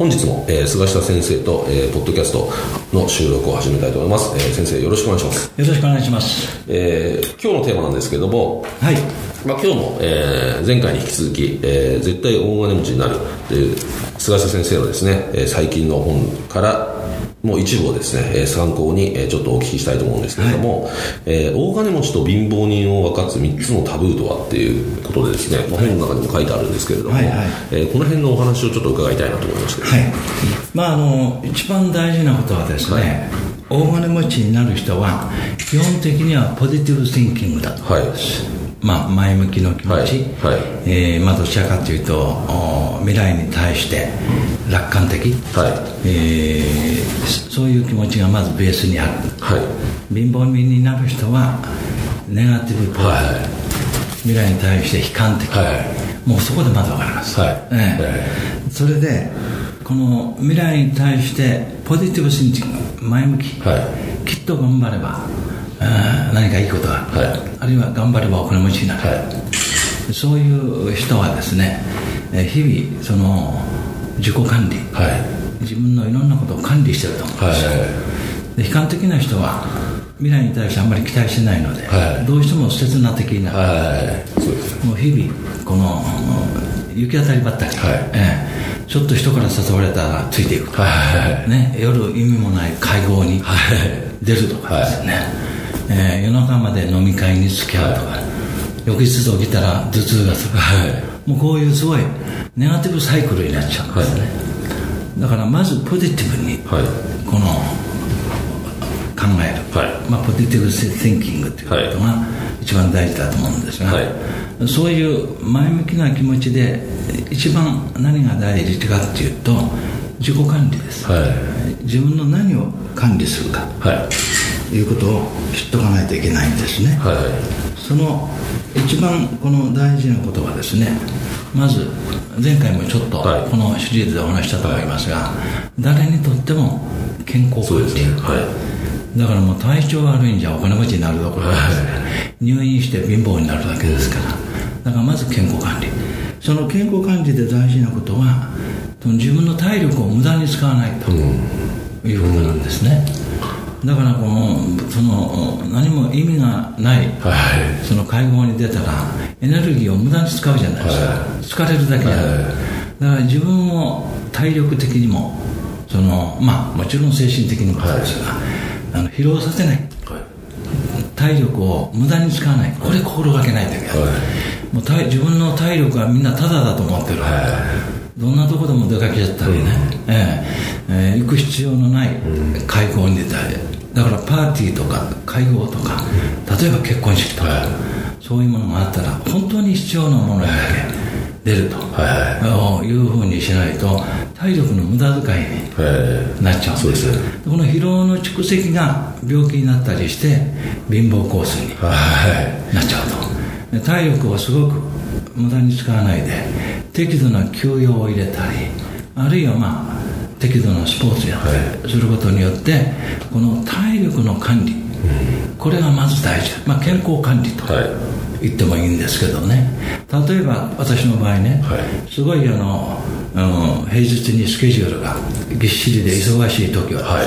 本日も、えー、菅下先生と、えー、ポッドキャストの収録を始めたいと思います、えー、先生よろしくお願いします。よろしくお願いします、えー、今日のテーマなんですけどもはい。まあ、今日も、えー、前回に引き続き、えー、絶対大金持ちになるという菅下先生のですね、えー、最近の本からもう一部をですね、えー、参考に、えー、ちょっとお聞きしたいと思うんですけれども、はい、えー、大金持ちと貧乏人を分かつ3つのタブーとはっていうことでですね、まあ、本の中にも書いてあるんですけれども、はいはい、えー、この辺のお話をちょっと伺いたいなと思いまして、はい。まあ、あの一番大事なことはですね、はい。大金持ちになる人は基本的にはポジティブ・シンキングだと思います、はいまあ、前向きの気持ち、はいはい、えー、まあ、どちらかというと未来に対して楽観的、はい。えー、そういう気持ちがまずベースにある、はい、貧乏人になる人はネガティブポジティブ、はい、未来に対して悲観的、はい、もうそこでまず分かります、はい。えー、それでこの未来に対してポジティブシンキング前向き、はい、きっと頑張れば何かいいことが。ある、はい、あるいは頑張ればお金持ちになる、はい、そういう人はですね日々その自己管理、はい、自分のいろんなことを管理してると思うんですよ、で悲観的な人は未来に対してあんまり期待してないので、どうしても刹那的になる、もう日々この行き当たりばったり、ええ、ちょっと人から誘われたらついていくとか、ね、夜意味もない会合に出るとかですね、えー、夜中まで飲み会に付き合うとか、はい、翌日起きたら頭痛がする、はい、もうこういうすごいネガティブサイクルになっちゃうんですね、はい、だからまずポジティブにこの考える、まあ、ポジティブ・シンキングということが一番大事だと思うんですが、そういう前向きな気持ちで一番何が大事かっていうと自己管理です、自分の何を管理するか、いうことを知っとかないといけないんですね、はい、その一番この大事なことはですねまず前回もちょっとこのシリーズでお話したと思いますが、はい、誰にとっても健康管理、ね。はい、だからもう体調悪いんじゃお金持ちになるどころか、入院して貧乏になるだけですから。だからまず健康管理。その健康管理で大事なことは自分の体力を無駄に使わないということなんですね、だからこのその何も意味がない、はい、その会合に出たらエネルギーを無駄に使うじゃないですか、はい、疲れるだけじゃない、はい、だから自分を体力的にもそのまあもちろん精神的にもそうですが、あの疲労させない、体力を無駄に使わない。これ心がけないといけ。ない、もう体自分の体力はみんなタダだと思ってる、どんなとこでも出かけちゃったりね、うん、えー、えー、行く必要のない会合に出たりだからパーティーとか会合とか例えば結婚式とか、そういうものがあったら本当に必要なものだけ出ると、はい、いうふうにしないと体力の無駄遣いになっちゃうんです,、はい、この疲労の蓄積が病気になったりして貧乏コースになっちゃうと、体力をすごく無駄に使わないで適度な休養を入れたりあるいはまあ適度なスポーツやったりすることによってこの体力の管理、これがまず大事、まあ、健康管理と言ってもいいんですけどね。例えば私の場合ね、すごいあのうん、平日にスケジュールがぎっしりで忙しい時は、はい、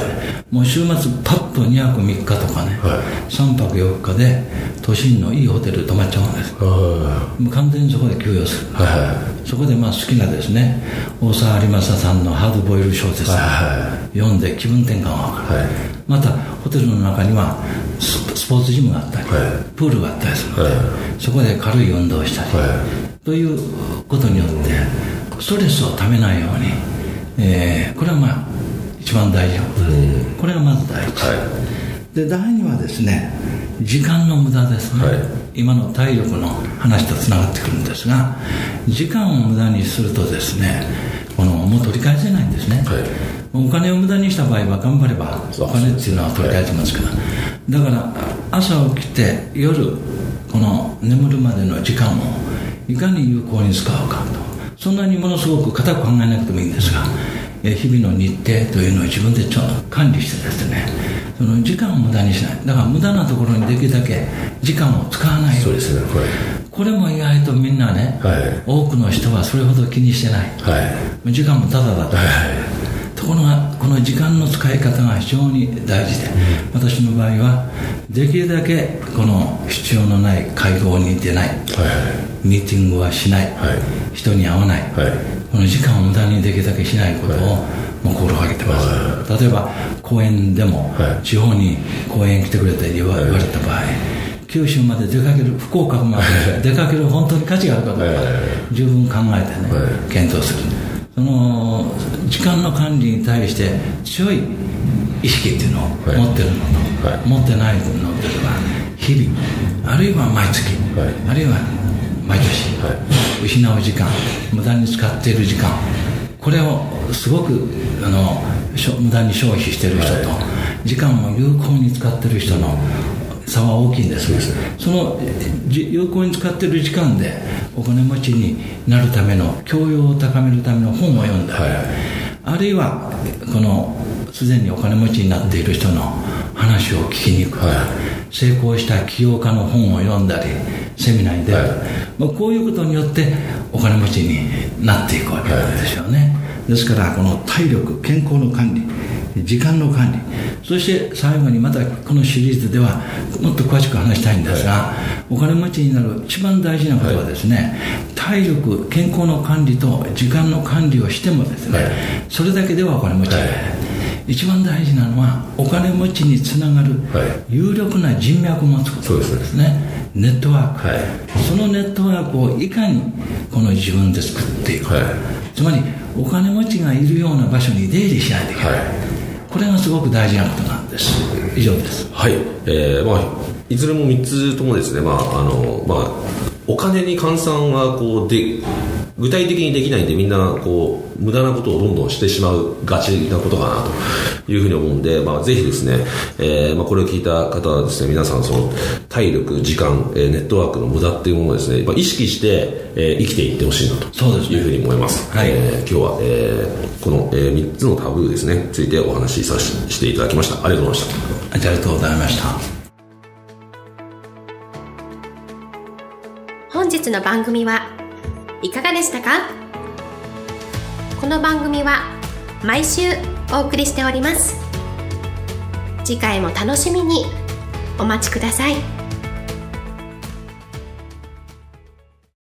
もう週末パッと2泊3日とかね、はい、3泊4日で都心のいいホテル泊まっちゃうんです、もう完全にそこで休養する、はい、そこでまあ好きなですね大沢有正さんのハードボイル小説を読んで気分転換を図る、またホテルの中にはスポーツジムがあったり、プールがあったりするので、そこで軽い運動をしたり、ということによってストレスをためないように、えー、これはまあ一番大事なことです、これがまず第一、で第二はですね時間の無駄ですね、はい、今の体力の話とつながってくるんですが時間を無駄にするとですねこのもう取り返せないんですね、はい、お金を無駄にした場合は頑張ればお金っていうのは取り返せますから、はい、だから朝起きて夜この眠るまでの時間をいかに有効に使うかと。そんなにものすごく固く考えなくてもいいんですが日々の日程というのを自分でちょ管理してですねその時間を無駄にしない。だから無駄なところにできるだけ時間を使わないそうですねこれ。これも意外とみんなね、はい、多くの人はそれほど気にしてない、はい、時間もただだと、はい、ところがこの時間の使い方が非常に大事で、うん、私の場合はできるだけこの必要のない会合に出ない、ミーティングはしない、人に会わない、この時間を無駄にできるだけしないことを、もう心がけてます、例えば公園でも、地方に公園来てくれって言わ,、れた場合九州まで出かける福岡まで出かける本当に価値があるかどうか、十分考えてね、検討する。その時間の管理に対して強い意識っていうのを持ってるのと、はい、持ってないのとは日々あるいは毎月、はい、あるいは毎年、はい、失う時間無駄に使っている時間これをすごくあの無駄に消費している人と、時間を有効に使っている人の差は大きいんです。その有効に使っている時間でお金持ちになるための教養を高めるための本を読んだ。り、あるいはこのすでにお金持ちになっている人の話を聞きに行く、はい、成功した起業家の本を読んだりセミナーに出る、はい、まあ、こういうことによってお金持ちになっていくわけなんですよね、はい、ですからこの体力健康の管理時間の管理そして最後にまたこのシリーズではもっと詳しく話したいんですが、はい、お金持ちになる一番大事なことはですね、体力健康の管理と時間の管理をしてもですね、それだけではお金持ちにない、一番大事なのはお金持ちにつながる有力な人脈を持つことですね、はい、ネットワーク、はい、そのネットワークをいかにこの自分で作っていくか、はい、つまりお金持ちがいるような場所に出入りしないといけない、これがすごく大事なことなんです。以上です。はい、えーまあ、いずれも3つともですね、まああのまあ、お金に換算はこうで具体的にできないんでみんなこう無駄なことをどんどんしてしまうがちなことかなというふうに思うんで、まあ、ぜひですね、えーまあ、これを聞いた方はですね皆さんその体力時間、えー、ネットワークの無駄っていうものをですね意識して、えー、生きていってほしいなというふうに思います、はい。えー、今日は、えー、この、えー、3つのタブーですねついてお話しさせていただきました。ありがとうございました。ありがとうございました本日の番組はいかがでしたか？この番組は毎週お送りしております次回も楽しみにお待ちください。